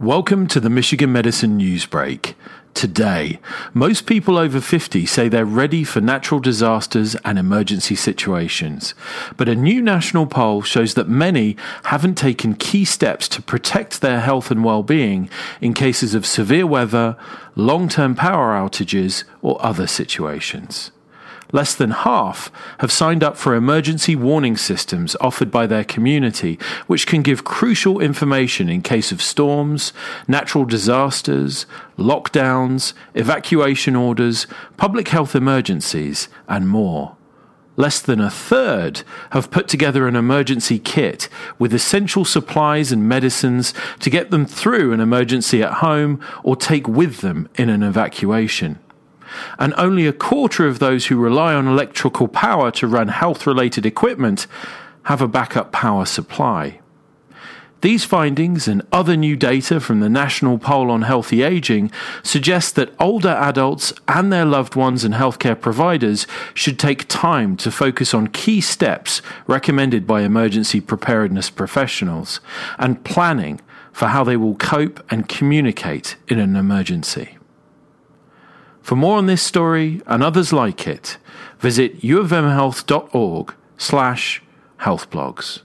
Welcome to the Michigan Medicine Newsbreak. Today, most people over 50 say they're ready for natural disasters and emergency situations. But a new national poll shows that many haven't taken key steps to protect their health and well being in cases of severe weather, long term power outages, or other situations less than half have signed up for emergency warning systems offered by their community, which can give crucial information in case of storms, natural disasters, lockdowns, evacuation orders, public health emergencies, and more. Less than a third have put together an emergency kit with essential supplies and medicines to get them through an emergency at home or take with them in an evacuation and only a quarter of those who rely on electrical power to run health related equipment have a backup power supply. These findings and other new data from the National Poll on Healthy Aging suggest that older adults and their loved ones and healthcare providers should take time to focus on key steps recommended by emergency preparedness professionals and planning for how they will cope and communicate in an emergency. For more on this story and others like it, visit uofmhealth.org slash healthblogs.